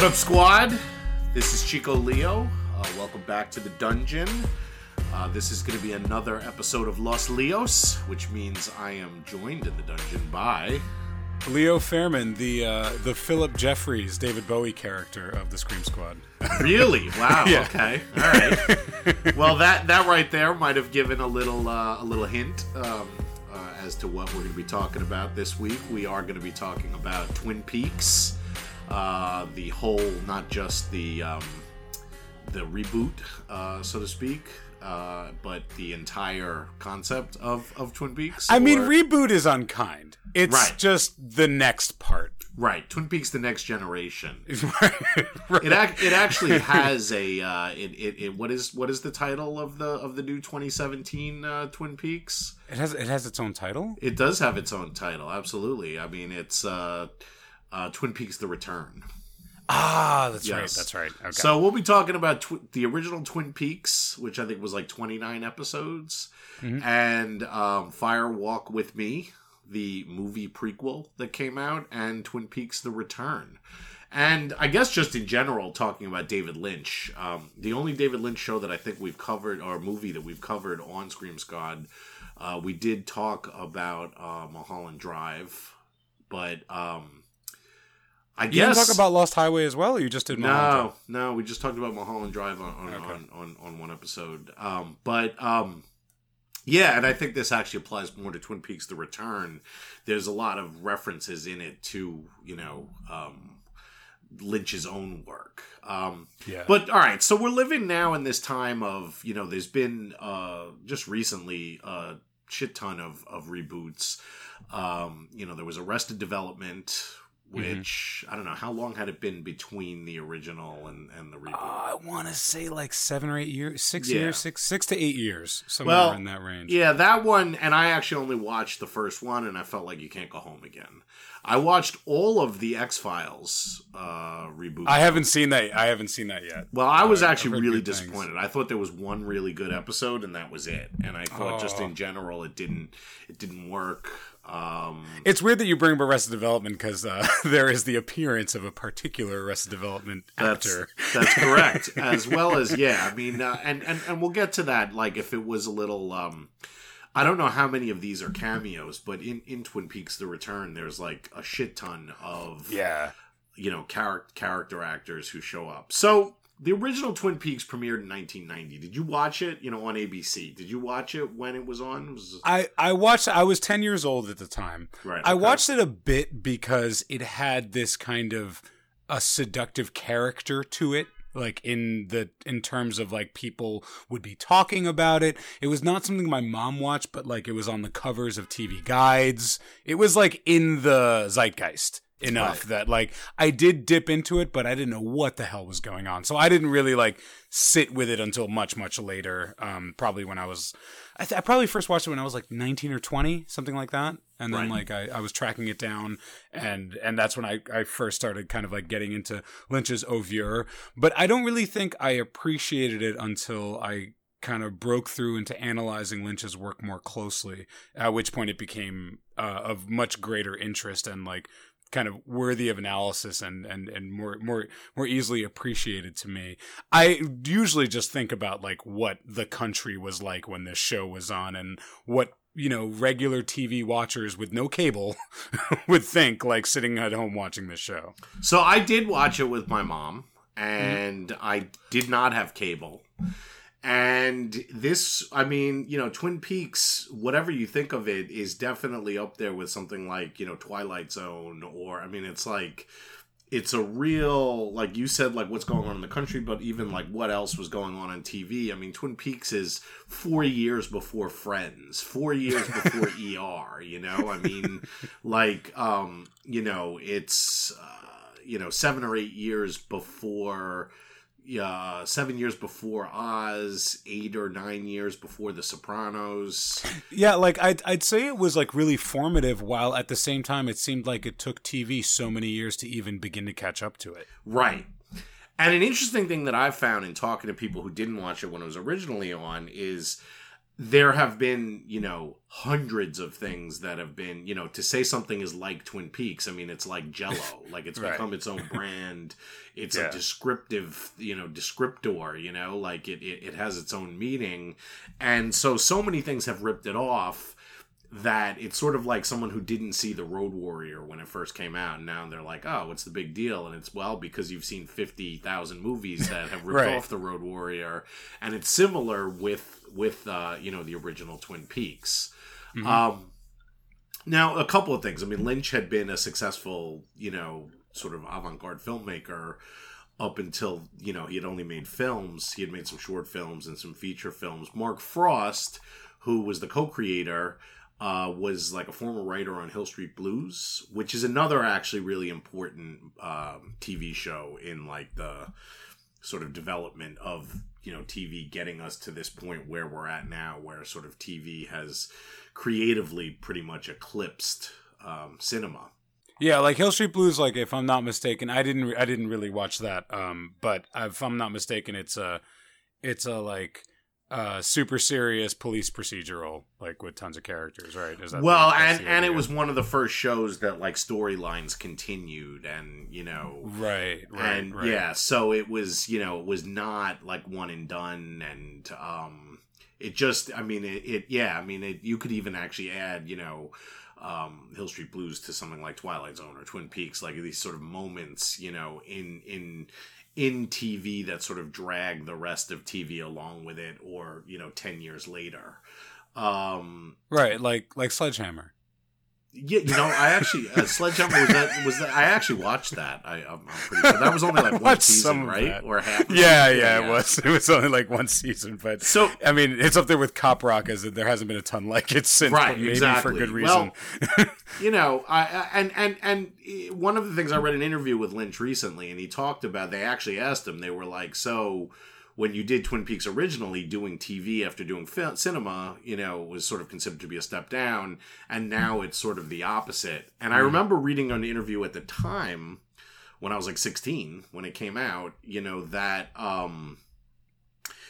What up, squad? This is Chico Leo. Uh, welcome back to the dungeon. Uh, this is going to be another episode of Los Leos, which means I am joined in the dungeon by. Leo Faierman, the uh, the Philip Jeffries David Bowie character of the Scream Squad. Really? Wow. Yeah. Okay. All right. well, that that right there might have given a little uh, a little hint um, uh, as to what we're going to be talking about this week. We are going to be talking about Twin Peaks, uh, the whole, not just the um, the reboot, uh, so to speak. Uh, but the entire concept of, of Twin Peaks. I mean, reboot is unkind. It's Right. just the next part. right, Twin Peaks: The Next Generation. right. It ac- it actually has a uh, it, it, it what is what is the title of the of the new 2017 uh, Twin Peaks? It has it has its own title. It does have its own title, absolutely. I mean, it's uh, uh, Twin Peaks: The Return. Ah, that's right. That's right. Okay. So we'll be talking about tw- the original Twin Peaks, which I think was like 29 episodes, Mhm. and um, Fire Walk with Me, the movie prequel that came out, and Twin Peaks: The Return. And I guess just in general, talking about David Lynch, um, the only David Lynch show that I think we've covered, or movie that we've covered on Scream Squad, uh, we did talk about uh, Mulholland Drive, but um, I you guess didn't talk about Lost Highway as well, or you just did Mulholland no, no, we just talked about Mulholland Drive on on, Okay. on, on, on one episode. Um, but um, yeah, and I think this actually applies more to Twin Peaks: The Return. There's a lot of references in it to you know um, Lynch's own work. Um, Yeah. but all right, so we're living now in this time of you know, there's been uh, just recently a shit ton of of reboots. Um, you know, there was Arrested Development, which I don't know how long had it been between the original and and the reboot. Uh, I want to say like seven or eight years, six Yeah. years, six six to eight years, somewhere Well, in that range. Yeah, that one, and I actually only watched the first one, and I felt like you can't go home again. I watched all of the X Files uh, reboot. I haven't seen that. I haven't seen that yet. Well, I was Uh, actually really good things. disappointed. I thought there was one really good episode, and that was it. And I thought just Oh. in general, it didn't it didn't work. Um, It's weird that you bring up Arrested Development because uh, there is the appearance of a particular Arrested Development That's actor. that's correct. as well as yeah, I mean, uh, and and and we'll get to that. Like if it was a little, um, I don't know how many of these are cameos, but in in Twin Peaks: The Return, there's like a shit ton of Yeah. you know character character actors who show up. So the original Twin Peaks premiered in 1990. Did you watch it? You know, on ABC. Did you watch it when it was on? Was I, I watched I was 10 years old at the time. right. I okay. watched it a bit because it had this kind of a seductive character to it like in the in terms of like people would be talking about it it was not something my mom watched but like it was on the covers of tv guides it was like in the zeitgeist enough Right. that like i did dip into it but i didn't know what the hell was going on so i didn't really like sit with it until much much later um probably when i was I, th- I probably first watched it when I was like 19 or 20, something like that. And then Right. like I, I was tracking it down and and that's when I, I first started kind of like getting into Lynch's Oeuvre. But I don't really think I appreciated it until I kind of broke through into analyzing Lynch's work more closely, at which point it became uh, of much greater interest and like kind of worthy of analysis and and and more more more easily appreciated to me. I usually just think about like what the country was like when this show was on and what you know regular TV watchers with no cable would think like sitting at home watching this show. So I did watch it with my mom, Mm-hmm. and I did not have cable. And this, I mean, you know, Twin Peaks, whatever you think of it, is definitely up there with something like, you know, Twilight Zone, or, I mean, it's like, it's a real, like you said, like what's going on in the country, but even like what else was going on on TV. I mean, Twin Peaks is four years before Friends, four years before ER, you know? I mean, like, um, you know, it's, uh, you know, seven or eight years before uh, seven years before Oz, eight or nine years before The Sopranos. Yeah, like I'd I'd say it was like really formative, while at the same time it seemed like it took TV so many years to even begin to catch up to it. Right. And an interesting thing that I've found in talking to people who didn't watch it when it was originally on is there have been, you know, hundreds of things that have been, you know, to say something is like Twin Peaks, I mean, it's like Jello. like it's Right. become its own brand. It's Yeah. a descriptive, you know, descriptor, you know, like it, it, it has its own meaning. And so, so many things have ripped it off that it's sort of like someone who didn't see the Road Warrior when it first came out, and now they're like, "Oh, what's the big deal?" And it's well because you've seen fifty thousand movies that have ripped Right. off the Road Warrior, and it's similar with with uh, you know the original Twin Peaks. Mhm. Um, now, a couple of things. I mean, Lynch had been a successful, you know, sort of avant-garde filmmaker up until you know he had only made films. He had made some short films and some feature films. Mark Frost, who was the co-creator, uh, was like a former writer on Hill Street Blues, which is another actually really important um, TV show in like the sort of development of you know TV getting us to this point where we're at now, where sort of TV has creatively pretty much eclipsed um, cinema. Yeah, like Hill Street Blues. Like, if I'm not mistaken, I didn't. Re- I didn't really watch that. Um, but if I'm not mistaken, it's a, it's a like, uh, super serious police procedural, like with tons of characters, right? Is that well, the- and and it was one of the first shows that like storylines continued, and you know, right, right, and right. yeah, so it was you know it was not like one and done, and um, it just I mean it, it yeah I mean it you could even actually add you know. Um, Hill Street Blues to something like Twilight Zone or Twin Peaks, like these sort of moments, you know, in in in TV that sort of drag the rest of TV along with it, or you know, ten years later. Um, right, like like Sledgehammer. Yeah, you know, I actually uh, Sledgehammer was that was that I actually watched that. I I'm, I'm pretty sure that was only like one season, right? Or half. Yeah, yeah, it was. It was only like one season, but So I mean, it's up there with Cop Rock as there hasn't been a ton like it since, Right, maybe exactly. for good reason. Well, you know, I, I and and and eh, one of the things I read an interview with Lynch recently, and he talked about. They actually asked him. They were like, "So, when you did Twin Peaks originally, doing TV after doing film, cinema, you know, was sort of considered to be a step down, and now it's sort of the opposite." And I remember reading an interview at the time when I was like 16 when it came out. You know that. um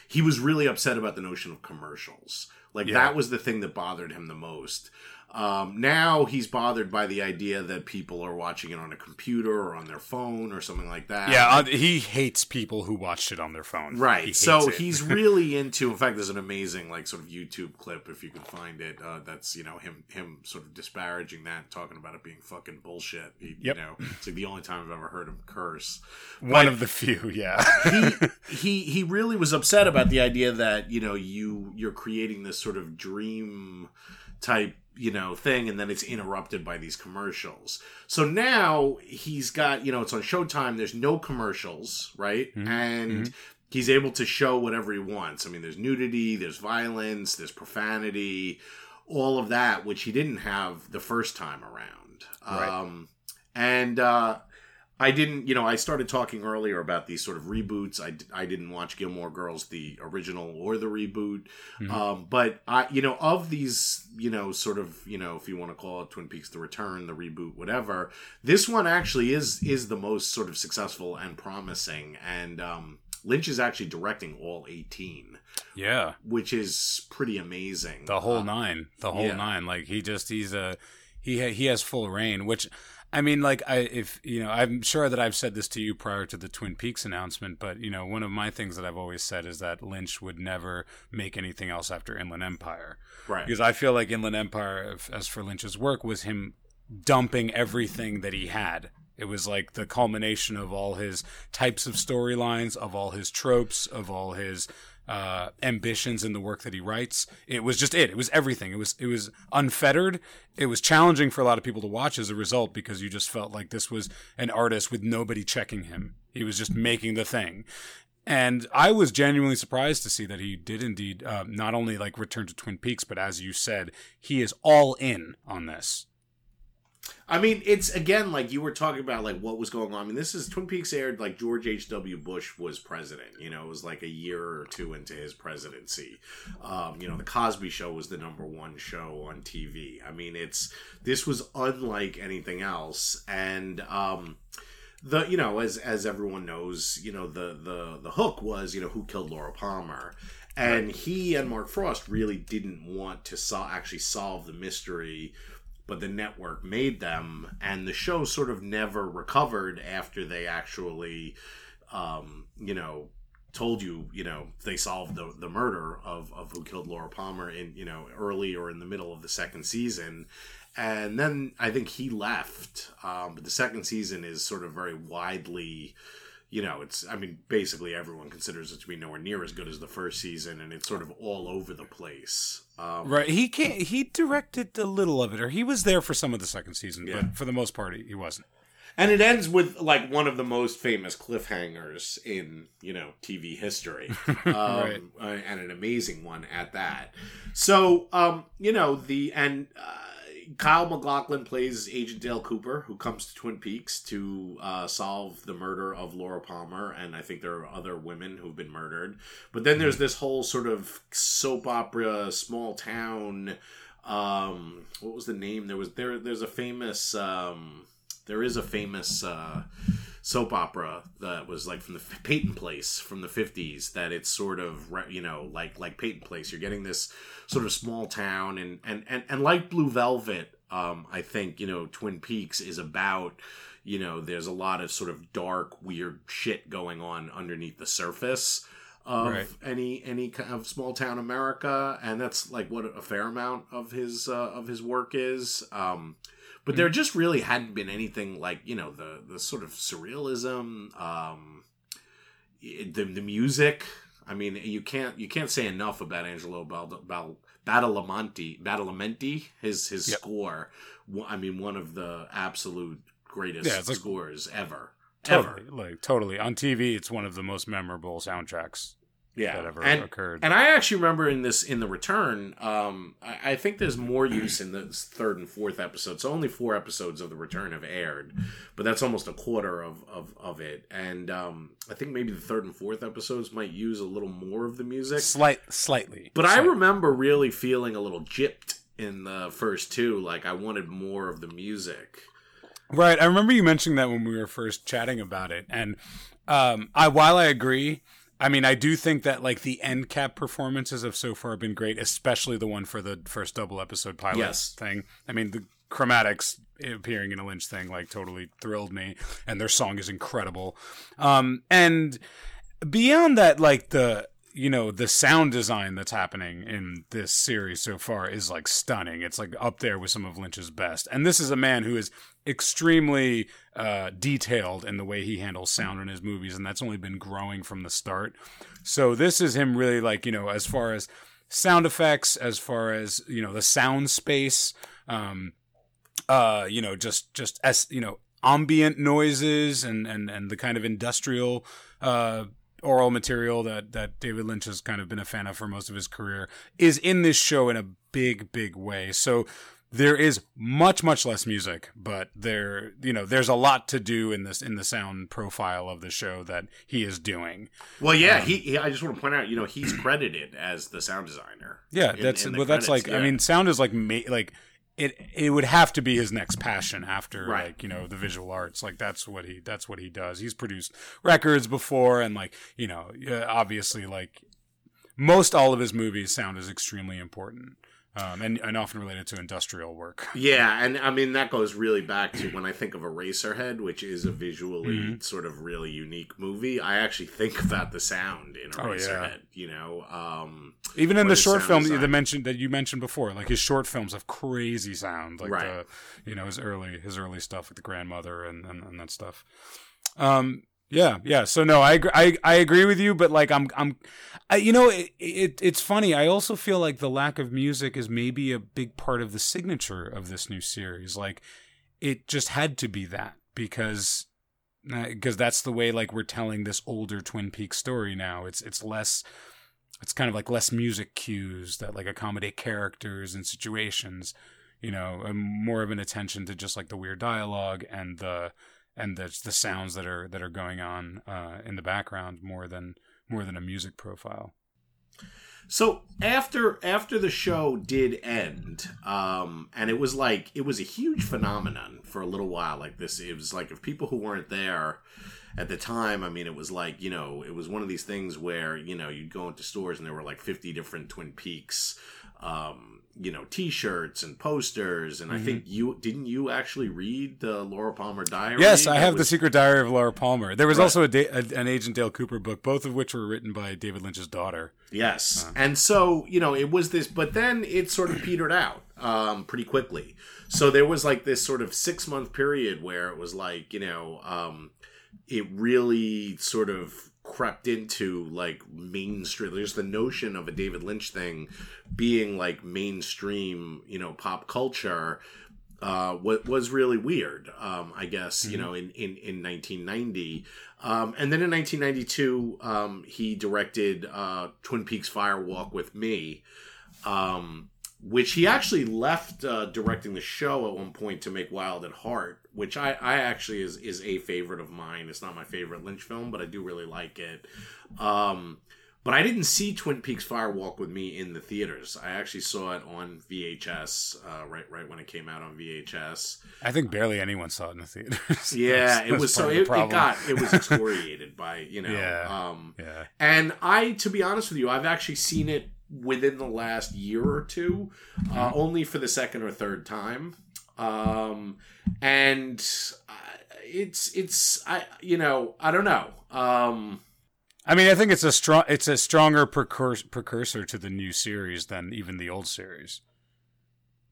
he was really upset about the notion of commercials. Like Yeah. that was the thing that bothered him the most. Um, now he's bothered by the idea that people are watching it on a computer or on their phone or something like that. yeah, uh, he hates people who watched it on their phone. Right. hates So he's really into. In fact, there's an amazing like sort of YouTube clip if you can find it. Uh, that's you know him him sort of disparaging that, talking about it being fucking bullshit. He, Yep. You know, it's like the only time I've ever heard him curse. one but- of the few. Yeah, he he he really was upset about the idea that you know you you're creating this sort of dream type you know thing and then it's interrupted by these commercials. So now he's got you know it's on showtime there's no commercials right? Mhm. and he's able to show whatever he wants. I mean there's nudity there's violence there's profanity all of that which he didn't have the first time around. Right. um and uh I didn't, you know, I started talking earlier about these sort of reboots. I, I didn't watch Gilmore Girls, the original or the reboot. Mhm. Um, but I, you know, of these, you know, sort of, you know, if you want to call it Twin Peaks: The Return, the reboot, whatever, this one actually is is the most sort of successful and promising. And um, Lynch is actually directing all eighteen, yeah. which is pretty amazing. the whole Uh, nine the whole yeah. nine like he just he's a he ha- he has full rein which i mean like i if you know i'm sure that i've said this to you prior to the twin peaks announcement but you know one of my things that i've always said is that lynch would never make anything else after inland empire right? because i feel like inland empire if- as for lynch's work was him dumping everything that he had it was like the culmination of all his types of storylines, of all his tropes, of all his uh, ambitions in the work that he writes. It was just it. It was everything. It was it was unfettered. It was challenging for a lot of people to watch as a result because you just felt like this was an artist with nobody checking him. He was just making the thing. And I was genuinely surprised to see that he did indeed uh, not only like return to Twin Peaks, but as you said, he is all in on this. I mean, it's again like you were talking about, like what was going on. I mean, this is Twin Peaks aired like George H. W. Bush was president. You know, it was like a year or two into his presidency. Um, you know, the Cosby Show was the number one show on TV. I mean, it's this was unlike anything else, and um, the you know as as everyone knows, you know the the the hook was you know who killed Laura Palmer. and he and Mark Frost really didn't want to so- actually solve the mystery, but the network made them, and the show sort of never recovered after they actually, um, you know, told you, you know, they solved the, the murder of, of who killed Laura Palmer in, you know, early or in the middle of the second season. And then I think he left. Um, but the second season is sort of very widely, you know, it's, I mean, basically everyone considers it to be nowhere near as good as the first season, and it's sort of all over the place. Um, Right. He can't. He directed a little of it, or he was there for some of the second season, Yeah. but for the most part, he, wasn't. And it ends with like one of the most famous cliffhangers in you know TV history, um, Right. uh, and an amazing one at that. So um, you know the and uh, Kyle MacLachlan plays Agent Dale Cooper, who comes to Twin Peaks to uh, solve the murder of Laura Palmer, and I think there are other women who've been murdered. But then there's this whole sort of soap opera, small town. Um, what was the name? There was there. There's a famous. Um, there is a famous uh, soap opera that was like from the Peyton Place from the 50s that it's sort of you know like like Peyton Place. You're getting this sort of small town and and and, and like Blue Velvet um I think you know Twin Peaks is about you know there's a lot of sort of dark weird shit going on underneath the surface of Right. any any kind of small town America. And that's like what a fair amount of his uh, of his work is. Um but there just really hadn't been anything like you know the the sort of surrealism um the, the music i mean you can't you can't say enough about angelo Bal, Bal, badalamenti badalamenti his his Yep. score i mean one of the absolute greatest Yeah, like- scores ever Totally, ever like totally on TV. It's one of the most memorable soundtracks yeah that ever and occurred. And I actually remember in this in the return, um, I, I think there's more use in the third and fourth episodes. So only four episodes of the return have aired, but that's almost a quarter of of, of it. And um, I think maybe the third and fourth episodes might use a little more of the music. Slight, slightly, But I remember really feeling a little gypped in the first two. Like I wanted more of the music. Right. I remember you mentioning that when we were first chatting about it. And um, I while I agree, I mean I do think that like the end cap performances have so far been great, especially the one for the first double episode pilot Yes. thing. I mean the chromatics appearing in a Lynch thing like totally thrilled me and their song is incredible. Um and beyond that like the you know the sound design that's happening in this series so far is like stunning. It's like up there with some of lynch's best. And this is a man who is extremely uh, detailed in the way he handles sound in his movies and that's only been growing from the start. So this is him really like you know as far as sound effects as far as you know the sound space um uh you know just just as you know ambient noises and and and the kind of industrial uh oral material that that David Lynch has kind of been a fan of for most of his career is in this show in a big big way. So there is much much less music, but there you know there's a lot to do in this in the sound profile of the show that he is doing. Well, yeah, um, he, he. I just want to point out, you know, he's credited as the sound designer. Yeah, in- that's in well that's credits, like I mean sound is like ma- like it it would have to be his next passion after Right. like you know the visual arts. Like that's what he that's what he does. He's produced records before and like you know obviously like most all of his movies sound is extremely important um, and and often related to industrial work Yeah, and I mean that goes really back to when I think of Eraserhead, which is a visually Mm-hmm. sort of really unique movie. I actually think about the sound in Oh, yeah. You know, um, even in the the short film that you mentioned that you mentioned before like his short films have crazy sound like Right. the you know his early his early stuff like the grandmother and and, and that stuff um yeah yeah. So no I, agree, I i agree with you but like i'm i'm I, you know it, it it's funny. I also feel like the lack of music is maybe a big part of the signature of this new series. Like it just had to be that because uh, because that's the way like we're telling this older twin peaks story now. It's it's less it's kind of like less music cues that like accommodate characters and situations you know more of an attention to just like the weird dialogue and the and the the sounds that are that are going on uh, in the background more than more than a music profile So after after the show did end, um, and it was like it was a huge phenomenon for a little while. Like this, it was like if people who weren't there at the time, I mean, it was like you know, it was one of these things where you know you'd go into stores and there were like fifty different Twin Peaks. Um, you know t-shirts and posters and Mm-hmm. i think you didn't you actually read the laura palmer diary Yes, I have the Secret Diary of Laura Palmer. There was Right. also a, da- a an Agent Dale Cooper book, both of which were written by David Lynch's daughter. Yes. And so, you know, it was this, but then it sort of petered out um, pretty quickly. So there was like this sort of six month period where it was like, you know, um, it really sort of crept into like mainstream. There's the notion of a David Lynch thing being like mainstream, you know, pop culture. Uh, what was really weird, um, I guess, you know, in, in, in 1990. Um, and then in 1992, um, he directed uh, Twin Peaks Fire Walk with Me, um, which he actually left uh, directing the show at one point to make Wild at Heart, which I, I actually is, is a favorite of mine. It's not my favorite Lynch film, but I do really like it. Um, but I didn't see Twin Peaks Fire Walk with Me in the theaters. I actually saw it on VHS uh, right right when it came out on VHS. I think barely anyone saw it in the theaters. Yeah, That's- it was so it, it got it was excoriated by you know. Yeah. Um, Yeah. and I, to be honest with you, I've actually seen it within the last year or two, uh, only for the second or third time. Um, and uh, it's it's I you know I don't know. Um, I mean, I think it's a strong, it's a stronger precursor, precursor to the new series than even the old series.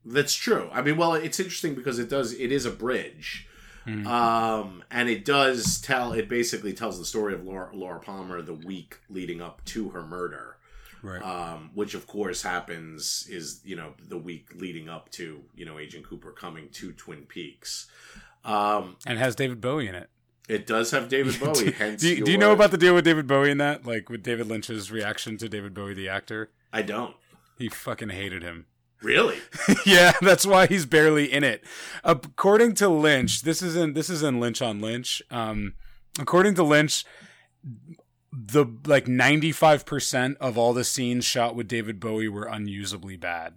That's true. I mean, well, it's interesting because it does. It is a bridge, Mhm. um, and it does tell. It basically tells the story of Laura, Laura Palmer the week leading up to her murder, Right. um, which of course happens is you know the week leading up to you know Agent Cooper coming to Twin Peaks. Um, and has David Bowie in it. it does have David Bowie. hence, do, you, do you know about the deal with David Bowie in that? Like with David Lynch's reaction to David Bowie, the actor? I don't He fucking hated him. really. yeah, that's why he's barely in it. According to Lynch, this is in this is in Lynch on Lynch. Um, according to Lynch, the like ninety five percent of all the scenes shot with David Bowie were unusably bad.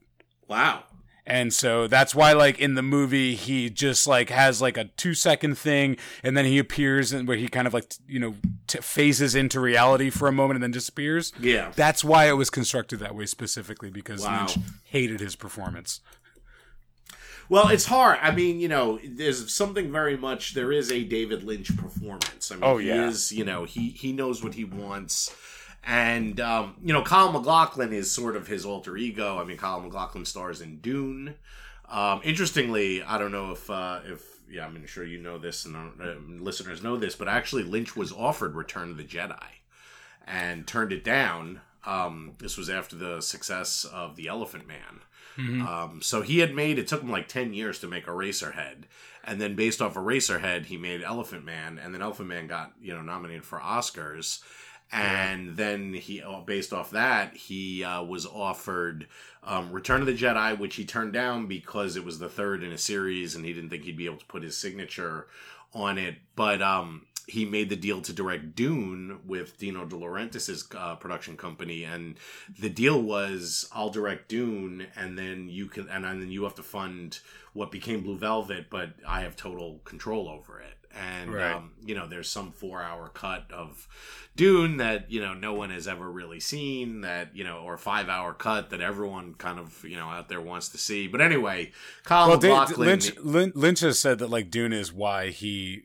Wow. And so that's why, like in the movie, he just like has like a two second thing, and then he appears and where he kind of like you know t- phases into reality for a moment and then disappears. Yeah. That's why it was constructed that way specifically because Wow. Lynch hated his performance. Well, it's hard. I mean, you know, there's something very much. There is a David Lynch performance. I mean, Oh, he yeah. is. You know, he he knows what he wants, and um, you know, Kyle MacLachlan is sort of his alter ego. I mean, Kyle MacLachlan stars in Dune. Um, interestingly, I don't know if uh, if yeah, I'm sure you know this and uh, listeners know this, but actually, Lynch was offered Return of the Jedi and turned it down. Um, this was after the success of The Elephant Man. Um, so he had made it took him like ten years to make Eraserhead, and then based off Eraserhead, he made Elephant Man, and then Elephant Man got you know nominated for Oscars, and then he uh, based off that he uh, was offered um, Return of the Jedi, which he turned down because it was the third in a series, and he didn't think he'd be able to put his signature on it, but um, he made the deal to direct Dune with Dino De Laurentiis's uh, production company, and the deal was I'll direct Dune, and then you can, and then you have to fund what became Blue Velvet, but I have total control over it. And Right. um, you know, there's some four-hour cut of Dune that you know no one has ever really seen, that you know, or five-hour cut that everyone kind of you know out there wants to see. But anyway, Kyle Well, Lynch Lynch has said that like Dune is why he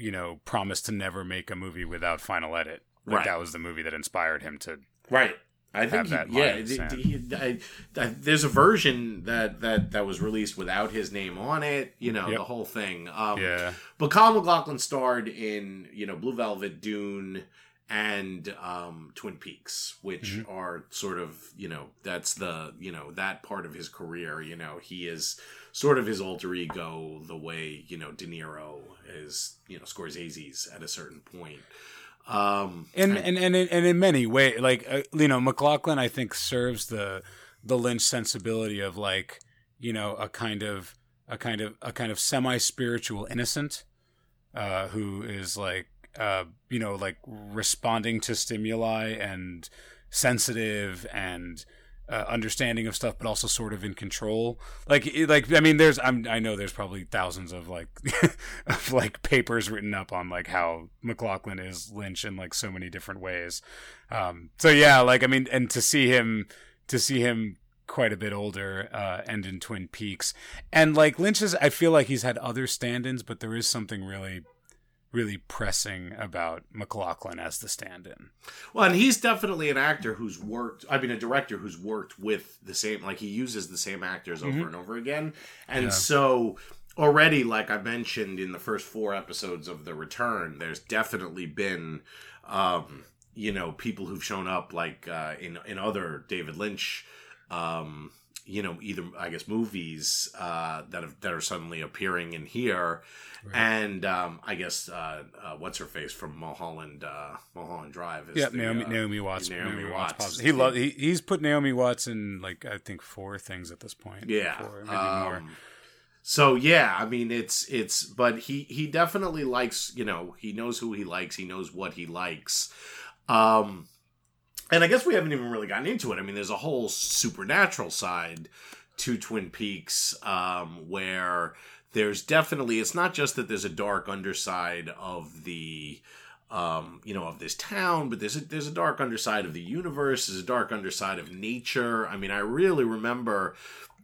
you know promised to never make a movie without final edit. Like Right. that was the movie that inspired him to. Right. I think have he, that yeah. line in d- sand. d- he- I- I- there's a version that that that was released without his name on it. You know Yep. the whole thing. Um, Yeah, But Kyle MacLachlan starred in you know Blue Velvet, Dune, and um, Twin Peaks, which Mm-hmm. are sort of you know that's the you know that part of his career. You know he is sort of his alter ego, the way you know De Niro is you know Scorsese's at a certain point. Um, and and and in, and in many ways, like uh, you know, MacLachlan, I think serves the the Lynch sensibility of like you know a kind of a kind of a kind of semi spiritual innocent uh, who is like uh, you know like responding to stimuli and sensitive and uh, understanding of stuff, but also sort of in control. Like, like I mean, there's I'm, I know there's probably thousands of like of like papers written up on like how MacLachlan is Lynch in like so many different ways. Um, so yeah, like I mean, and to see him to see him quite a bit older uh, and in Twin Peaks, and like Lynch is, I feel like he's had other stand-ins, but there is something really really pressing about MacLachlan as the stand-in. Well, and he's definitely an actor who's worked. I mean, a director who's worked with the same. Like he uses the same actors over mm-hmm. and over again, and yeah. so already, like I mentioned in the first four episodes of The Return, there's definitely been. Um, you know, people who've shown up like uh, in in other David Lynch um, you know either I guess movies uh, that have, that are suddenly appearing in here, right. and um, I guess uh, uh, what's her face from Mulholland uh, Mulholland Drive. Is yeah, the, Naomi, uh, Naomi Watts. Naomi, Naomi Watts. Watts. He lo- he he's put Naomi Watts in like I think four things at this point. Yeah, four, maybe um, more. So yeah, I mean it's it's but he he definitely likes you know he knows who he likes he knows what he likes. Um, and I guess we haven't even really gotten into it. I mean, there's a whole supernatural side to Twin Peaks um, where there's definitely it's not just that there's a dark underside of the um, you know of this town, but there's a, there's a dark underside of the universe. There's a dark underside of nature. I mean, I really remember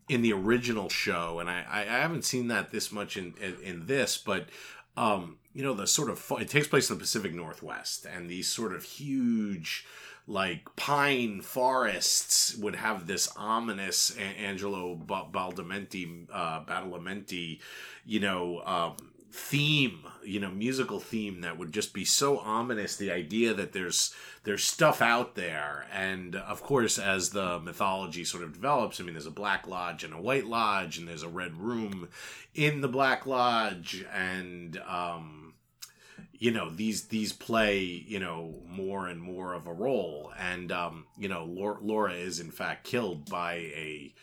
in the original show, and I, I haven't seen that this much in in, in this, but um, you know the sort of it takes place in the Pacific Northwest, and these sort of huge like pine forests would have this ominous Angelo Baldamenti, uh, Badalamenti, you know, um, theme, you know, musical theme that would just be so ominous. The idea that there's there's stuff out there, and of course, as the mythology sort of develops, I mean, there's a black lodge and a white lodge, and there's a red room in the black lodge, and um, you know these these play you know more and more of a role. And um you know laura, is in fact killed by a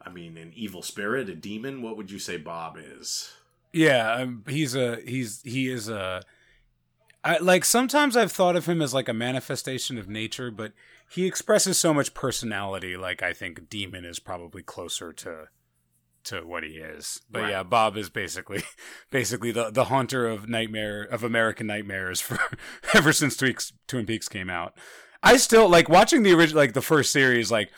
i mean an evil spirit a demon. What would you say bob is? Yeah um, he's a he's he is a I, like sometimes i've thought of him as like a manifestation of nature but he expresses so much personality like i think demon is probably closer to to what he is. But right. yeah, Bob is basically basically the the haunter of nightmare of American nightmares for ever since Twin Peaks came out. I still like watching the original like the first series like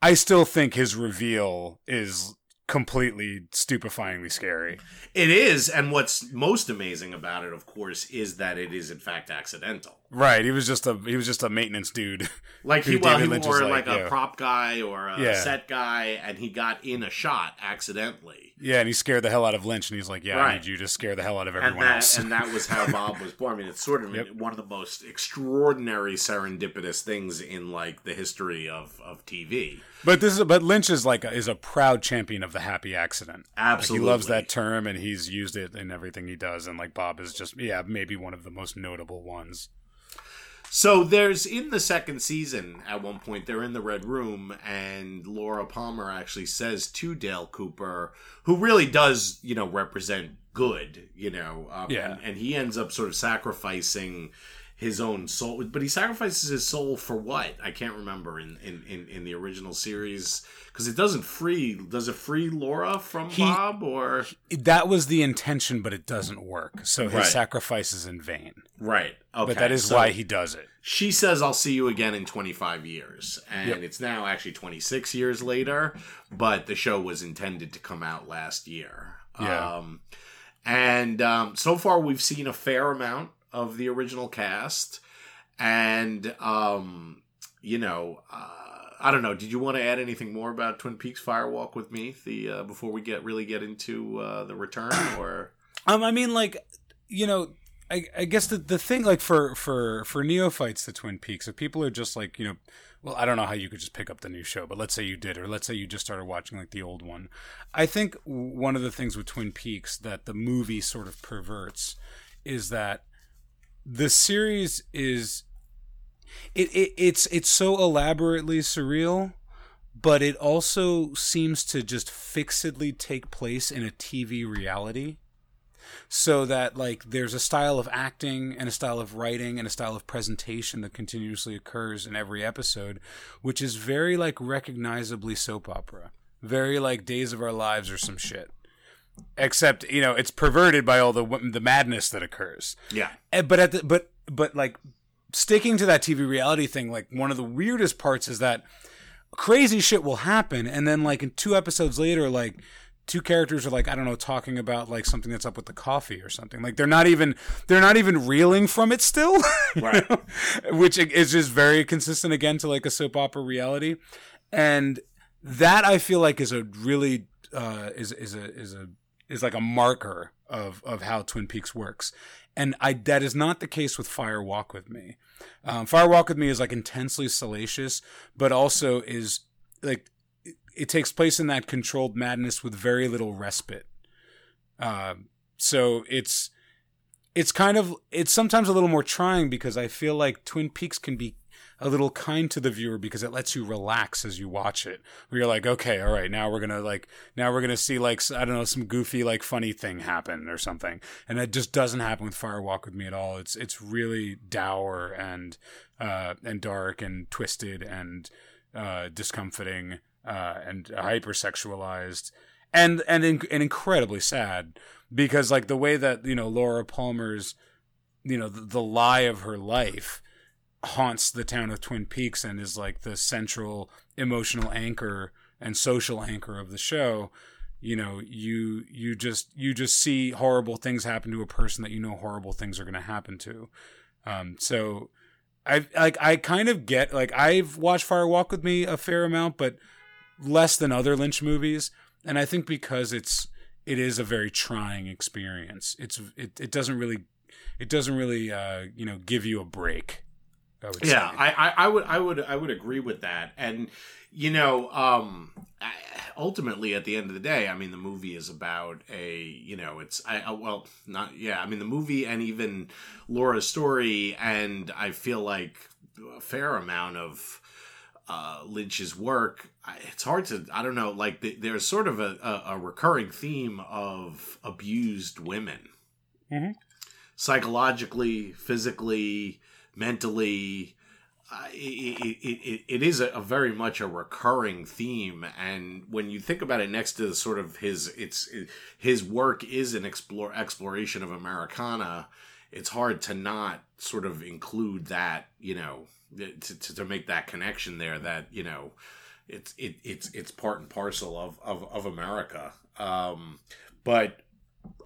I still think his reveal is completely stupefyingly scary. It is, and what's most amazing about it, of course, is that it is in fact accidental. Right. He was just a he was just a maintenance dude. Like he, well, he wore like, like a prop guy or a yeah. set guy, and he got in a shot accidentally. Yeah, and he scared the hell out of Lynch, and he's like, "Yeah, right. I need you to scare the hell out of everyone and that, else." and that was how Bob was born. I mean, it's sort of yep. one of the most extraordinary serendipitous things in like the history of of TV. But this is but Lynch is like a, is a proud champion of the happy accident. Absolutely, like, he loves that term, and he's used it in everything he does. And like Bob is just yeah, maybe one of the most notable ones. So there's in the second season at one point they're in the red room and Laura Palmer actually says to Dale Cooper, who really does you know represent good, you know, um, yeah, and, and he ends up sort of sacrificing his own soul but he sacrifices his soul for what i can't remember in in in, in the original series because it doesn't free does it free laura from he, bob or that was the intention but it doesn't work so his right. sacrifice is in vain right okay but that is so why he does it she says i'll see you again in 25 years and yep. it's now actually 26 years later but the show was intended to come out last year yeah. Um, and um, so far we've seen a fair amount of the original cast, and um, you know, uh, I don't know. Did you want to add anything more about Twin Peaks Firewalk with me the uh, before we get really get into uh, the return or? Um, I mean, like you know, I, I guess the the thing like for for for neophytes to Twin Peaks, if people are just like you know well, I don't know how you could just pick up the new show, but let's say you did, or let's say you just started watching like the old one. I think one of the things with Twin Peaks that the movie sort of perverts is that the series is it, it it's it's so elaborately surreal but it also seems to just fixedly take place in a TV reality so that like there's a style of acting and a style of writing and a style of presentation that continuously occurs in every episode, which is very like recognizably soap opera, very like Days of Our Lives or some shit. Except you know it's perverted by all the the madness that occurs. Yeah, Eh, but at the but but like sticking to that TV reality thing, like one of the weirdest parts is that crazy shit will happen, and then like in two episodes later, like two characters are like I don't know talking about like something that's up with the coffee or something. Like they're not even they're not even reeling from it still, Right. know? Which is just very consistent again to like a soap opera reality, and that I feel like is a really uh, is is a is a is like a marker of of how Twin Peaks works. And I that is not the case with Fire Walk with Me. Um, Fire Walk with Me is like intensely salacious, but also is like it, it takes place in that controlled madness with very little respite. Um, so it's it's kind of it's sometimes a little more trying because I feel like Twin Peaks can be a little kind to the viewer because it lets you relax as you watch it. Where you're like, okay, all right, now we're gonna like now we're gonna see like I don't know some goofy like funny thing happen or something, and it just doesn't happen with Fire Walk with Me at all. It's it's really dour and uh, and dark and twisted and uh, discomforting uh, and hypersexualized and and in, and incredibly sad because like the way that you know Laura Palmer's you know the, the lie of her life haunts the town of Twin Peaks and is like the central emotional anchor and social anchor of the show you know you you just you just see horrible things happen to a person that you know horrible things are going to happen to. Um so i like i kind of get like i've watched fire walk with me a fair amount but less than other lynch movies and i think because it's it is a very trying experience. It's it, it doesn't really it doesn't really uh you know give you a break I would yeah, say. I, I, I would, I would, I would agree with that. And you know, um, I- ultimately, at the end of the day, I mean, the movie is about a, you know, it's, I, I well, not, yeah, I mean, the movie and even Laura's story, and I feel like a fair amount of uh, Lynch's work. It's hard to, I don't know, like the, there's sort of a, a, a recurring theme of abused women, Mhm. psychologically, physically, mentally. Uh, it, it, it, is a, very much a recurring theme, and when you think about it, next to the sort of his, it's his work is an explore exploration of Americana. It's hard to not sort of include that, you know, to, to, to make that connection there. That you know, it's it, it's it's part and parcel of of, of America. Um, but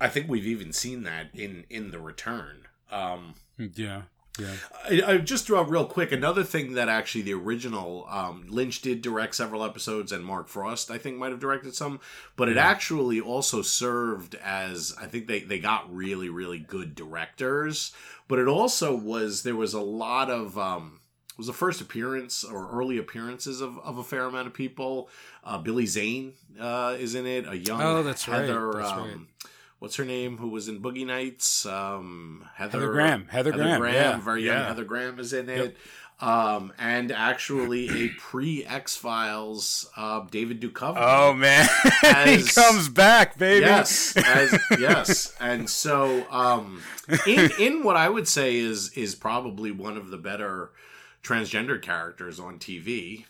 I think we've even seen that in in the return. Um, yeah yeah I, I just out real quick another thing that actually the original um, Lynch did direct several episodes, and Mark Frost I think might have directed some, but it actually also served as I think they they got really really good directors, but it also was there was a lot of. Um, it was the first appearance or early appearances of, of a fair amount of people. Uh, Billy Zane uh, is in it. A young Oh, that's right. That's um, right. What's her name? Who was in Boogie Nights? Um, Heather, Heather Graham. Heather Graham, yeah, very young yeah. Heather Graham is in Yep. it. Um, and actually a pre X Files uh, David Duchovny. oh man he comes back baby Yes, as, yes, and so um, in in what I would say is is probably one of the better transgender characters on TV.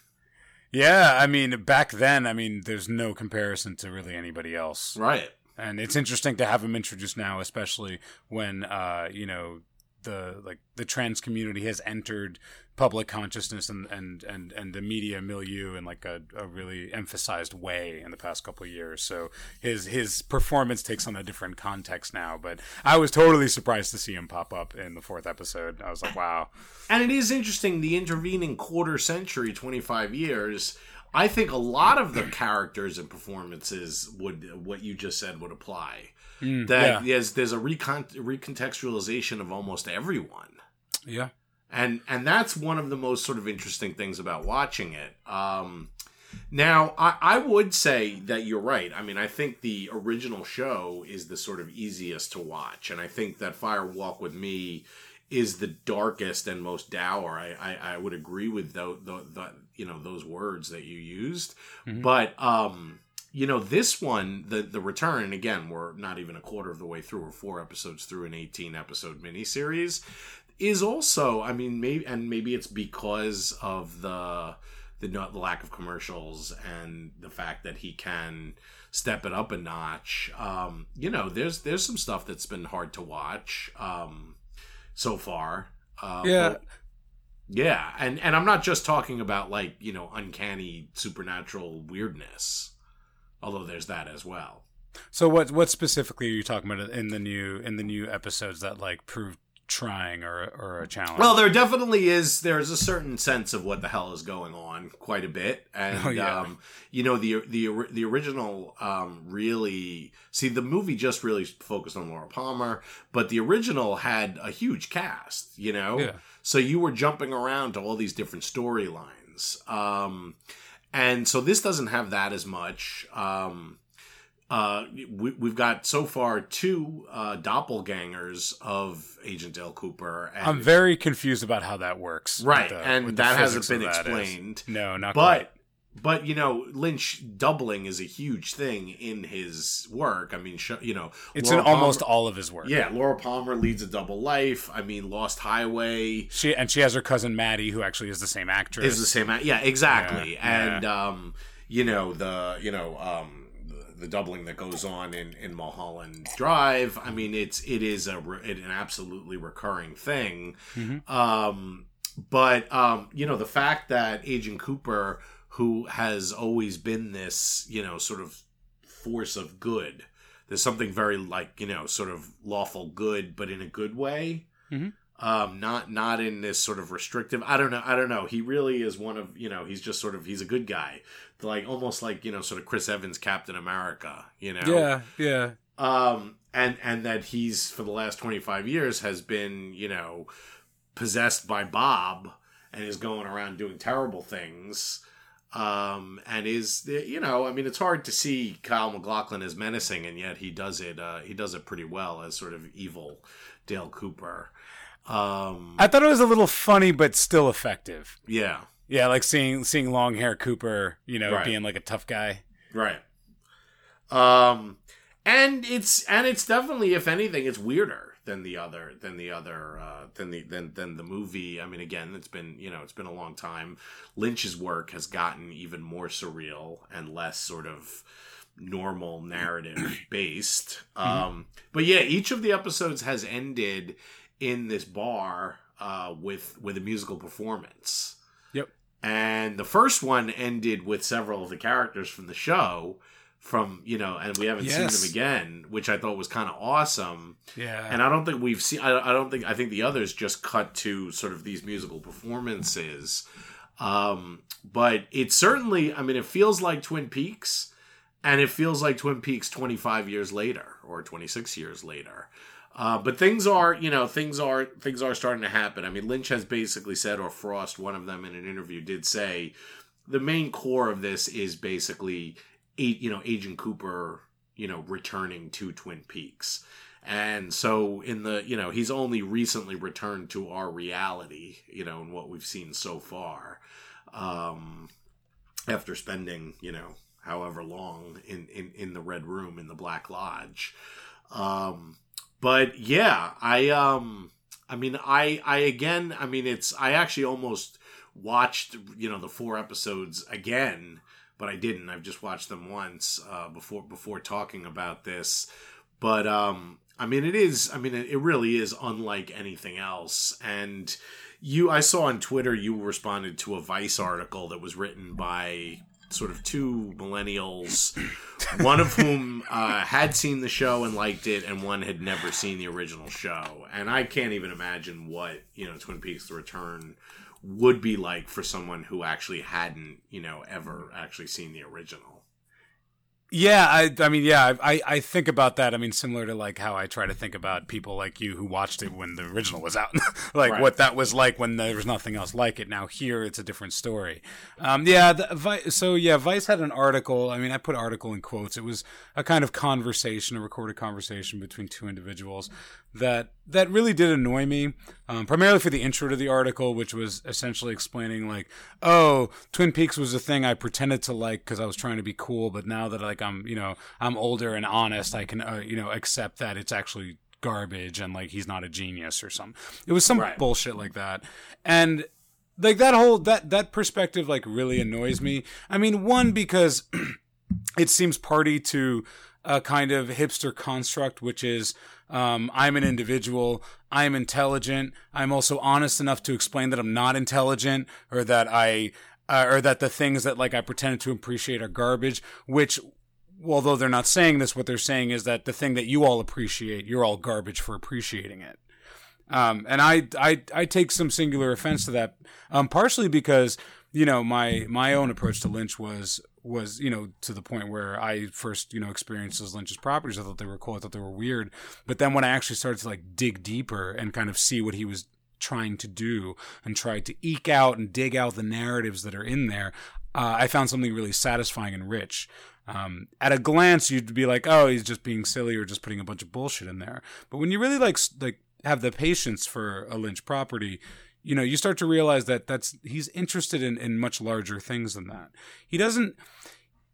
Yeah, I mean, back then, I mean, there's no comparison to really anybody else, Right. And it's interesting to have him introduced now, especially when uh, you know the like the trans community has entered public consciousness and and and, and the media milieu in like a, a really emphasized way in the past couple of years. So his his performance takes on a different context now. But I was totally surprised to see him pop up in the fourth episode. I was like, wow. And it is interesting the intervening quarter century, 25 years. I think a lot of the characters and performances would what you just said would apply. Mm, That yeah, there's there's a recon- recontextualization of almost everyone. yeah, and and that's one of the most sort of interesting things about watching it. Um now I, I would say that you're right. I mean i think the original show is the sort of easiest to watch. And i think that fire walk with me is the darkest and most dour. I i, I would agree with the, the, the you know those words that you used Mhm. but um you know, this one, the the return, and again, we're not even a quarter of the way through. We're four episodes through an eighteen episode miniseries. Is also, I mean, maybe and maybe it's because of the the, the lack of commercials and the fact that he can step it up a notch. Um, you know, there's there's some stuff that's been hard to watch um, so far. Uh, Yeah. but- yeah, and and I'm not just talking about like you know uncanny supernatural weirdness, although there's that as well. So what what specifically are you talking about in the new in the new episodes that like proved trying or or a challenge? Well, there definitely is. There's a certain sense of what the hell is going on, quite a bit, and Oh, yeah. um, you know the the the original um, really see the movie just really focused on Laura Palmer, but the original had a huge cast. You know, Yeah. so you were jumping around to all these different storylines, um, and so this doesn't have that as much. Um, uh, we, we've got so far two uh, doppelgangers of Agent Dale Cooper. And I'm very confused about how that works. Right, the- and that hasn't been that is- explained. No, not but quite. but you know Lynch doubling is a huge thing in his work. I mean, you know, It's Laura in almost Palmer- all of his work. yeah. Laura Palmer leads a double life. I mean, Lost Highway She and she has her cousin Maddie, who actually is the same actress. is the same. Yeah, exactly. Yeah, and um, you know the you know um. The- doubling that goes on in, in Mulholland Drive, I mean, it's it is a it, an absolutely recurring thing. Mhm. Um, but um, you know, the fact that Agent Cooper, who has always been this, you know, sort of force of good, there's something very like you know, sort of lawful good, but in a good way. Mhm. Um, not not in this sort of restrictive. I don't know. I don't know. He really is one of you know. He's just sort of he's a good guy, like almost like you know, sort of Chris Evans, Captain America. You know. Yeah, yeah. Um, and and that he's for the last 25 years has been you know possessed by bob and is going around doing terrible things um and is you know i mean it's hard to see kyle MacLachlan as menacing and yet he does it uh he does it pretty well as sort of evil dale cooper um I thought it was a little funny, but still effective. yeah Yeah, like seeing seeing long hair Cooper, you know, Right. being like a tough guy. Right. Um and it's and it's definitely if anything it's weirder than the other than the other uh than the than than the movie. I mean again, it's been, you know, it's been a long time. Lynch's work has gotten even more surreal and less sort of normal narrative based. Um but yeah, each of the episodes has ended in this bar uh with with a musical performance. Yep. and the first one ended with several of the characters from the show from you know and we haven't seen them again which i thought was kind of awesome. Yeah. and i don't think we've seen I, I don't think i think the others just cut to sort of these musical performances. Um but it certainly i mean it feels like twin peaks and it feels like twin peaks 25 years later or 26 years later uh, but things are, you know, things are things are starting to happen. I mean, Lynch has basically said, or Frost, one of them in an interview did say, the main core of this is basically, you know, Agent Cooper, you know, returning to Twin Peaks. And so in the, you know, he's only recently returned to our reality, you know, and what we've seen so far. Um, after spending, you know, however long in, in, in the Red Room in the Black Lodge. Um, but yeah, I, um, I mean, I, I again, I mean, it's, I actually almost watched, you know, the four episodes again, but I didn't. I've just watched them once, uh, before, before talking about this. But, um, I mean, it is, I mean, it, it really is unlike anything else. And you, I saw on Twitter, you responded to a Vice article that was written by sort of two millennials, one of whom uh, had seen the show and liked it, and one had never seen the original show. And I can't even imagine what you know Twin Peaks: The Return would be like for someone who actually hadn't you know ever actually seen the original. Yeah, I, I mean, yeah, I, I think about that. I mean, similar to like how I try to think about people like you who watched it when the original was out, like Right. what that was like when there was nothing else like it. Now here, it's a different story. Um, yeah, the, so yeah, Vice had an article. I mean, I put article in quotes. It was a kind of conversation, a recorded conversation between two individuals that that really did annoy me. Um, primarily for the intro to the article, which was essentially explaining like, oh, Twin Peaks was a thing I pretended to like because I was trying to be cool, but now that like I'm, you know, I'm older and honest. I can, uh, you know, accept that it's actually garbage and like he's not a genius or something. It was some Right. bullshit like that. And like that whole that that perspective like really annoys me. I mean, one because it seems party to a kind of hipster construct, which is um, I'm an individual, I'm intelligent, I'm also honest enough to explain that I'm not intelligent or that I uh, or that the things that like I pretended to appreciate are garbage, which although they're not saying this, what they're saying is that the thing that you all appreciate, you're all garbage for appreciating it. Um, and I, I, I take some singular offense to that, um, partially because, you know, my, my own approach to Lynch was, was, you know, to the point where I first, you know, experienced those Lynch's properties. I thought they were cool. I thought they were weird. But then when I actually started to like dig deeper and kind of see what he was trying to do and tried to eke out and dig out the narratives that are in there, uh, I found something really satisfying and rich. Um, at a glance, you'd be like, "Oh, he's just being silly or just putting a bunch of bullshit in there." But when you really like like have the patience for a Lynch property, you know, you start to realize that that's he's interested in in much larger things than that. He doesn't.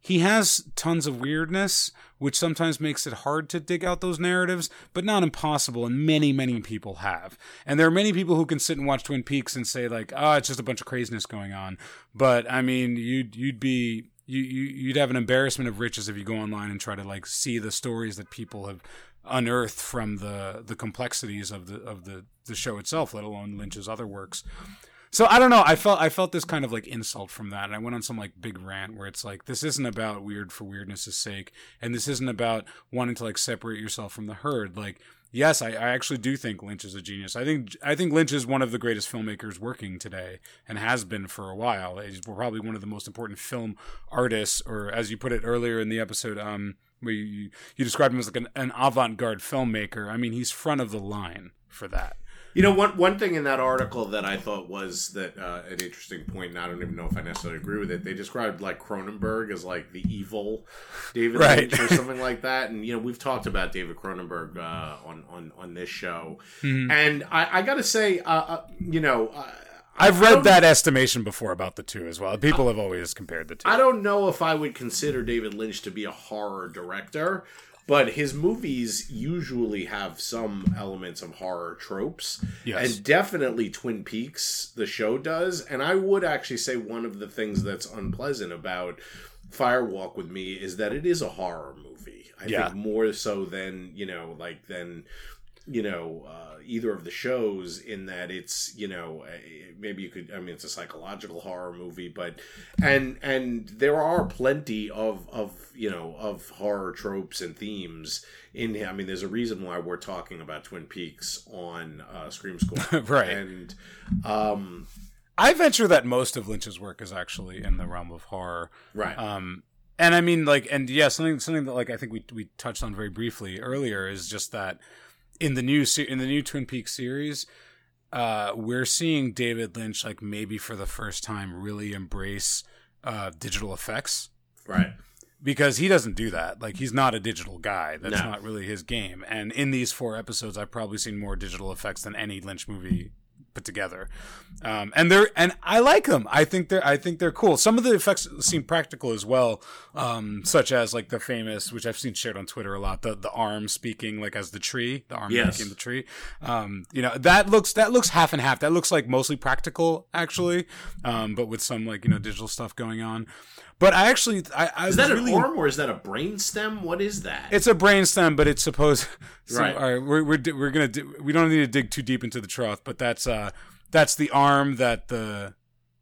He has tons of weirdness, which sometimes makes it hard to dig out those narratives, but not impossible. And many, many people have. And there are many people who can sit and watch Twin Peaks and say like, "Ah, it's just a bunch of craziness going on." But I mean, you'd you'd be you, you you'd have an embarrassment of riches if you go online and try to like see the stories that people have unearthed from the the complexities of the of the the show itself, let alone Lynch's other works. So I don't know. I felt I felt this kind of like insult from that, and I went on some like big rant where it's like this isn't about weird for weirdness' sake, and this isn't about wanting to like separate yourself from the herd. Like, yes, I, I actually do think Lynch is a genius. I think I think Lynch is one of the greatest filmmakers working today, and has been for a while. He's probably one of the most important film artists, or as you put it earlier in the episode, um, where you you described him as like an, an avant-garde filmmaker. I mean, he's front of the line for that. You know, one one thing in that article that I thought was that uh, an interesting point, and I don't even know if I necessarily agree with it. They described like Cronenberg as like the evil David Right. Lynch or something like that, and you know we've talked about David Cronenberg uh, on on on this show, and I, I got to say, uh, uh, you know. Uh, I've read that estimation before about the two as well. People have always compared the two. I don't know if I would consider David Lynch to be a horror director, but his movies usually have some elements of horror tropes. Yes. And definitely Twin Peaks, the show does. And I would actually say one of the things that's unpleasant about Firewalk with Me is that it is a horror movie. I Yeah. think more so than, you know, like than you know uh, either of the shows in that it's you know maybe you could i mean it's a psychological horror movie but and and there are plenty of of you know of horror tropes and themes in here i mean there's a reason why we're talking about twin peaks on uh, scream school Right. and um I venture that most of Lynch's work is actually in the realm of horror. right Um, and I mean, like, and yeah, something something that like I think we we touched on very briefly earlier is just that in the new in the new Twin Peaks series, uh, we're seeing David Lynch like maybe for the first time really embrace uh, digital effects right because he doesn't do that. Like he's not a digital guy. That's No. not really his game. And in these four episodes, I've probably seen more digital effects than any Lynch movie put together. Um, and they're and I like them. I think they're I think they're cool. Some of the effects seem practical as well, um, such as like the famous, which I've seen shared on Twitter a lot, the the arm speaking like as the tree, the arm Yes. making the tree. Um, you know that looks that looks half and half. That looks like mostly practical actually, um, but with some like you know digital stuff going on. But I actually I, I is that was an really arm or is that a brain stem what is that it's a brainstem, but it's supposed. So, Right. All right. We're we're we're gonna do, we don't need to dig too deep into the trough, but that's uh that's the arm that the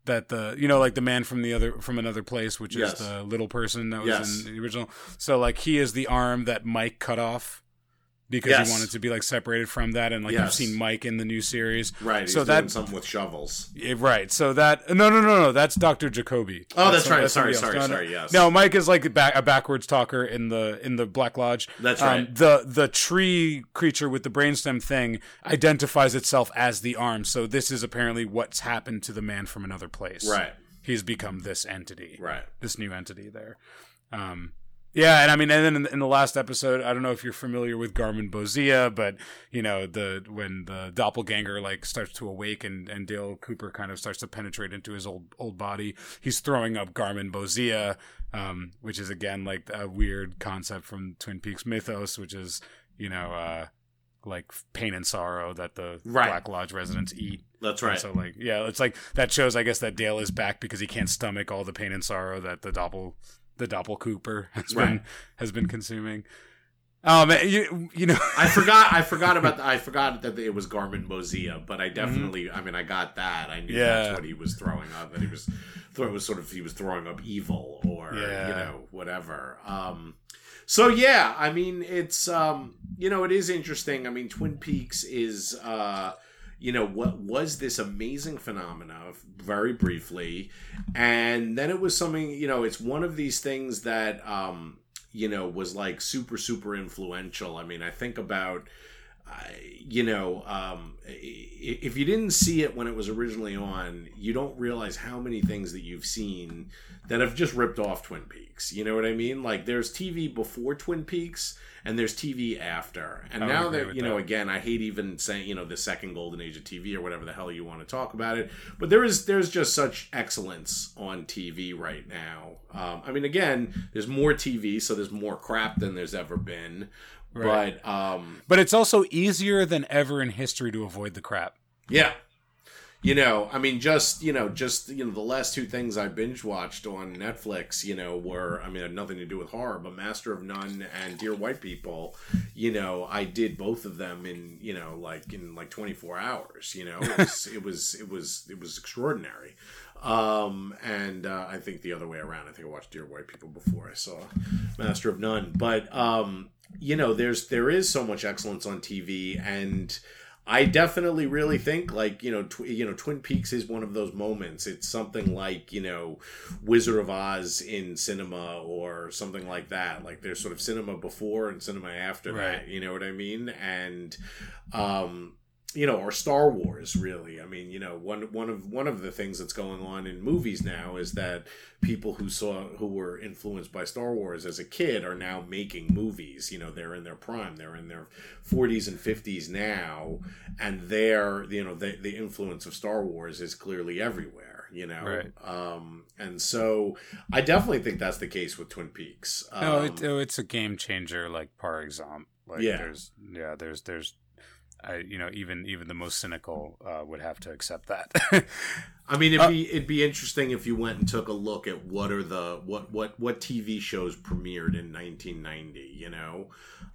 that the you know like the man from the other from another place, which Yes. is the little person that was Yes. in the original. So like he is the arm that Mike cut off because Yes. he wanted to be like separated from that, and like Yes. you've seen Mike in the new series, right he's So doing that something with shovels yeah, right. So that no no no no that's Doctor Jacoby. Oh, that's some- right. somebody Sorry, sorry, No, sorry, yes. No, Mike is like a, back, a backwards talker in the in the Black Lodge. That's Um, right. the the tree creature with the brainstem thing identifies itself as the arm. So this is apparently what's happened to the man from another place. right He's become this entity. right This new entity there. Um, Yeah, and I mean, and then in the, in the last episode, I don't know if you're familiar with Garmonbozia, but you know the when the doppelganger like starts to awake and, and Dale Cooper kind of starts to penetrate into his old old body, he's throwing up Garmonbozia, um, which is again like a weird concept from Twin Peaks mythos, which is you know uh, like pain and sorrow that the Right. Black Lodge residents eat. That's And right. So like yeah, it's like that shows I guess that Dale is back because he can't stomach all the pain and sorrow that the doppel the doppel Cooper has been has been consuming. Um, you you know, I forgot. I forgot about. The, I forgot that it was Garmonbozia, but I Mm-hmm. definitely. I mean, I got that. I knew Yeah. that's what he was throwing up. That he was. Throw, was sort of he was throwing up evil or Yeah. you know whatever. Um, so yeah, I mean it's um, you know it is interesting. I mean Twin Peaks is uh, you know what was this amazing phenomena very briefly, and then it was something you know it's one of these things that um, you know was like super super influential. I mean I think about you know, um, if you didn't see it when it was originally on, you don't realize how many things that you've seen that have just ripped off Twin Peaks. You know what I mean? Like there's TV before Twin Peaks and there's TV after. And now that, you know, that. again, I hate even saying, you know, the second golden age of TV or whatever the hell you want to talk about it. But there is there's just such excellence on TV right now. Um, I mean, again, there's more TV, so there's more crap than there's ever been. Right. But um, but it's also easier than ever in history to avoid the crap. Yeah. You know, I mean, just you know, just you know, the last two things I binge watched on Netflix, you know, were I mean, had nothing to do with horror, but Master of None and Dear White People. You know, I did both of them in you know, like in like twenty four hours. You know, it was it was it was it was extraordinary. Um, and uh, I think the other way around. I think I watched Dear White People before I saw Master of None. But um, you know, there's there is so much excellence on TV and. I definitely really think like you know tw- you know Twin Peaks is one of those moments. It's something like you know Wizard of Oz in cinema or something like that. Like there's sort of cinema before and cinema after Right. that. You know what I mean? And um, you know, or Star Wars really. I mean, you know, one one of one of the things that's going on in movies now is that people who saw who were influenced by Star Wars as a kid are now making movies. You know, they're in their prime. They're in their 40s and 50s now, and they're you know the the influence of Star Wars is clearly everywhere. You know, Right. um, and so I definitely think that's the case with Twin Peaks. Um, no, it, oh, it's a game changer, like par exemple. Like Yeah. there's yeah, there's there's. I, you know, even even the most cynical uh, would have to accept that. I mean, Uh, it'd be it'd be interesting if you went and took a look at what are the what what what TV shows premiered in 1990. You know,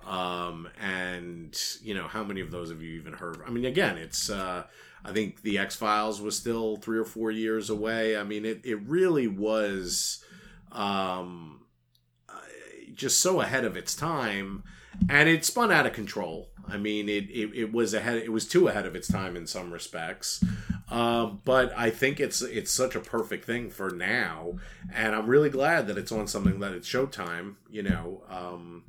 um, and you know how many of those have you even heard? I mean, again, it's uh, I think the X Files was still three or four years away. I mean, it it really was um, uh, just so ahead of its time, and it spun out of control. I mean, it, it, it was ahead. It was too ahead of its time in some respects, um, but I think it's it's such a perfect thing for now, and I'm really glad that it's on something that it's Showtime. You know, um,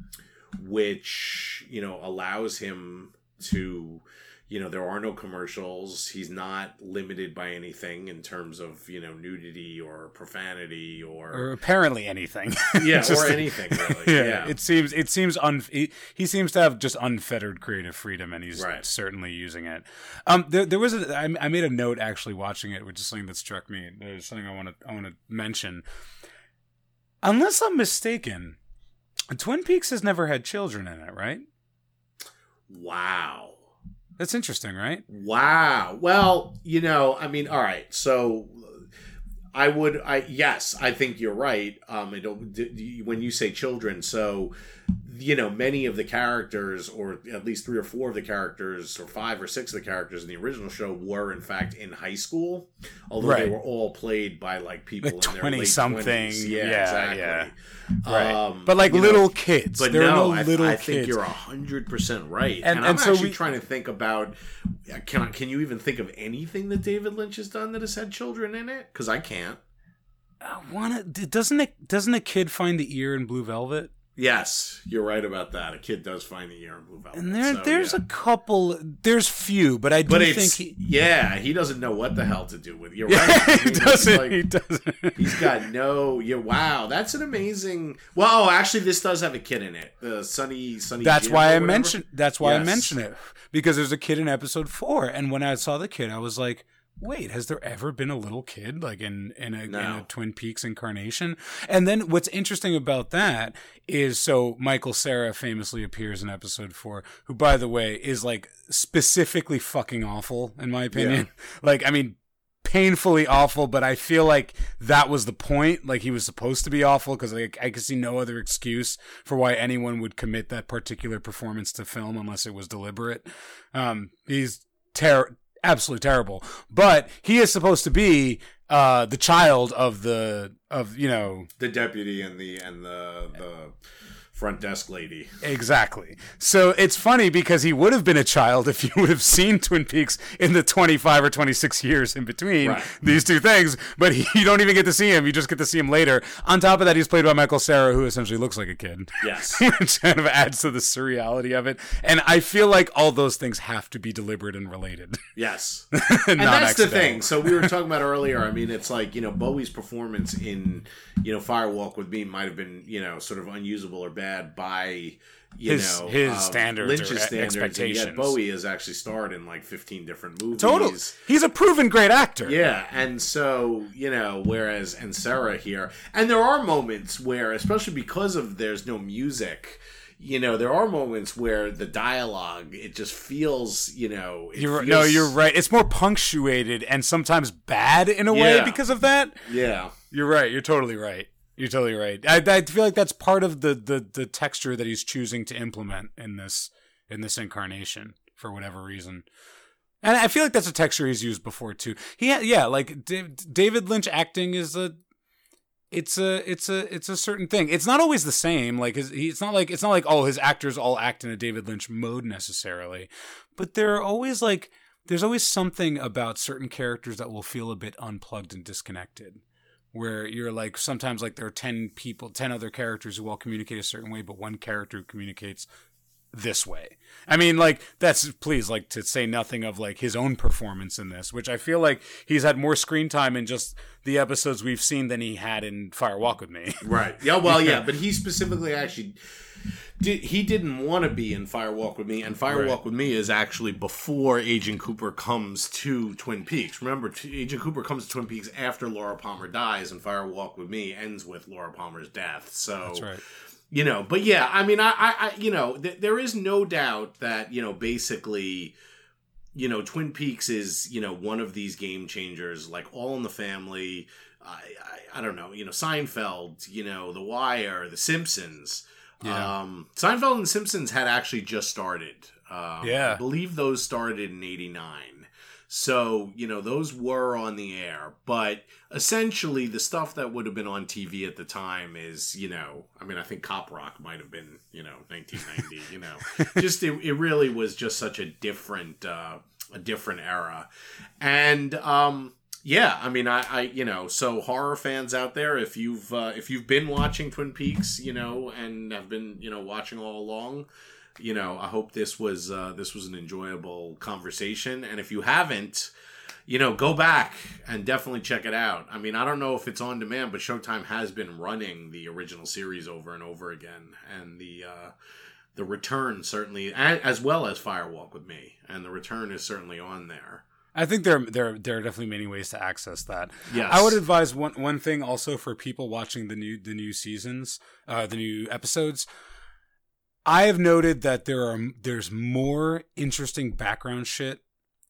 which you know allows him to you know there are no commercials. He's not limited by anything in terms of you know nudity or profanity or, or apparently anything. yeah Just- or anything really. Yeah, yeah, it seems it seems un he, he seems to have just unfettered creative freedom and he's Right. certainly using it. Um there, there was a I, I made a note actually watching it which is something that struck me there's something i want to i want to mention. Unless i'm mistaken twin peaks has never had children in it right? Wow that's interesting right Wow. Well, you know, I mean, all right. So I would I yes, I think you're right. Um when you say children, so you know, many of the characters or at least 3 or 4 of the characters or 5 or 6 of the characters in the original show were in fact in high school, although they were all played by like people Like in their 20 late something. 20s. Yeah, Yeah, exactly. yeah. right Um, but like you know, little kids but there no, are no I, little I kids think you're hundred percent right, And- and, I'm so actually we- trying to think about can I, can you even think of anything that David Lynch has done that has had children in it? Because I can't. I wanna doesn't it doesn't a kid find the ear in blue velvet Yes, you're right about that. A kid does find the year and move out. And there, so, there's yeah. a couple. There's few, but I do But think he, yeah, he doesn't know what the hell to do with. You're right. I he mean, it's doesn't. like- he doesn't. He's got no. Yeah, wow, that's an amazing. Well, oh, actually, this does have a kid in it. The Sunny Sunny. That's Jim why I mentioned. That's why I Yes. mention it because there's a kid in episode four, and when I saw the kid, I was like, "Wait, has there ever been a little kid like in in a, in a Twin Peaks incarnation?" And then what's interesting about that is so Michael Cera famously appears in episode four, who, by the way, is like specifically fucking awful in my opinion. Like, I mean. Painfully awful, but I feel like that was the point. Like he was supposed to be awful because like, I could see no other excuse for why anyone would commit that particular performance to film unless it was deliberate. Um, he's ter- absolutely terrible, but he is supposed to be uh, the child of the of you know The deputy and the and the the front desk lady. exactly. So it's funny because he would have been a child if you would have seen Twin Peaks in the twenty five or twenty six years in between Right. these two things, but he, you don't even get to see him. You just get to see him later. On top of that, he's played by Michael Cera, who essentially looks like a kid. Yes. which kind of adds to the surreality of it. And I feel like all those things have to be deliberate and related. Yes. and and that's the thing. So we were talking about earlier. I mean, it's like you know Bowie's performance in you know Firewalk with Me might have been you know sort of unusable or bad by you His- know his um, standards Lynch's or standards. And expectations. yet Bowie has actually starred in like fifteen different movies. Total. He's a proven great actor. Yeah, and so you know, whereas and Cera here, and there are moments where, especially because of there's no music, you know, there are moments where the dialogue it just feels, you know, You're, feels- no, you're right. It's more punctuated and sometimes bad in a way because of that. Yeah, You're right. You're totally right. You're totally right. I, I feel like that's part of the, the the texture that he's choosing to implement in this in this incarnation for whatever reason. And I feel like that's a texture he's used before too. He yeah, like D- David Lynch acting is a it's a it's a it's a certain thing. It's not always the same. Like his, he, it's not like it's not like oh his actors all act in a David Lynch mode necessarily, but there are always like there's always something about certain characters that will feel a bit unplugged and disconnected. Where you're like sometimes like there are ten people, ten other characters who all communicate a certain way, but one character communicates this way. I mean, like that's please like to say nothing of like his own performance in this, which I feel like he's had more screen time in just the episodes we've seen than he had in Fire Walk with Me. right. Yeah, well, yeah, but he specifically actually did. He didn't want to be in Fire Walk with Me, and Firewalk Right. with Me is actually before Agent Cooper comes to Twin Peaks. Remember, T- Agent Cooper comes to Twin Peaks after Laura Palmer dies, and Fire Walk with Me ends with Laura Palmer's death. So That's right. You know but yeah i mean i i, you know th- there is no doubt that you know basically you know twin peaks is you know one of these game changers like all in the family i i, I don't know you know seinfeld you know the wire the simpsons Yeah. um seinfeld and simpsons had actually just started um, Yeah. i believe those started in 89 so, you know, those were on the air, but essentially the stuff that would have been on TV at the time is, you know, I mean, I think Cop Rock might have been, you know, 1990, you know, just it, it really was just such a different, uh, a different era. And, um, yeah, I mean, I, I, you know, so horror fans out there, if you've, uh, if you've been watching Twin Peaks, you know, and have been, you know, watching all along, you know, I hope this was uh, this was an enjoyable conversation. And if you haven't, you know, go back and definitely check it out. I mean, I don't know if it's on demand, but Showtime has been running the original series over and over again, and the uh, the return certainly, as well as Firewalk with Me, and the return is certainly on there. I think there there there are definitely many ways to access that. Yes. I would advise one one thing also for people watching the new the new seasons, uh, the new episodes. I have noted that there are there's more interesting background shit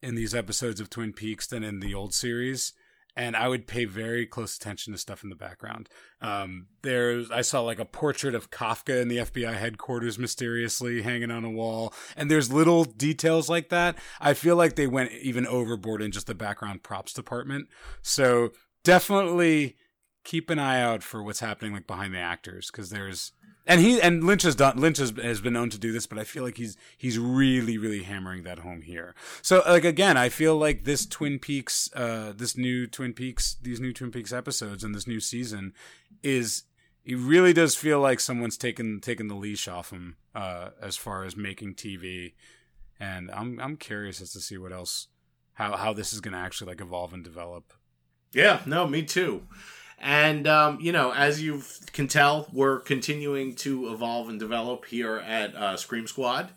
in these episodes of Twin Peaks than in the old series, and I would pay very close attention to stuff in the background. Um, there's I saw like a portrait of Kafka in the FBI headquarters mysteriously hanging on a wall, and there's little details like that. I feel like they went even overboard in just the background props department. So definitely keep an eye out for what's happening like behind the actors because there's and he and Lynch has done Lynch has, has been known to do this, but I feel like he's he's really really hammering that home here. So like again, I feel like this Twin Peaks, uh, this new Twin Peaks, these new Twin Peaks episodes and this new season is he really does feel like someone's taken taken the leash off him uh, as far as making TV, and I'm I'm curious as to see what else how how this is going to actually like evolve and develop. Yeah, no, me too. And um, you know, as you can tell, we're continuing to evolve and develop here at uh, Scream Squad,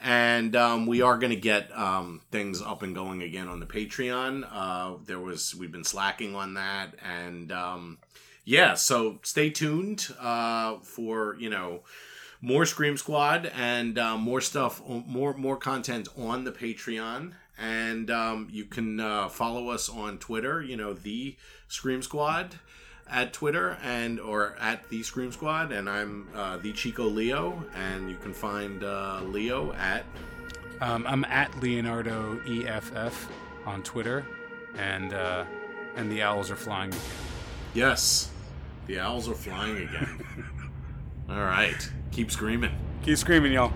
and um, we are going to get um, things up and going again on the Patreon. Uh, there was we've been slacking on that, and um, yeah, so stay tuned uh, for you know more Scream Squad and uh, more stuff, more more content on the Patreon. And um, you can uh, follow us on Twitter. You know the Scream Squad at Twitter and or at the Scream Squad, and I'm uh, the Chico Leo, and you can find uh, Leo at. Um, I'm at Leonardo EFF on Twitter, and uh, and the owls are flying. Again. Yes, the owls are flying again. All right, keep screaming. Keep screaming, y'all.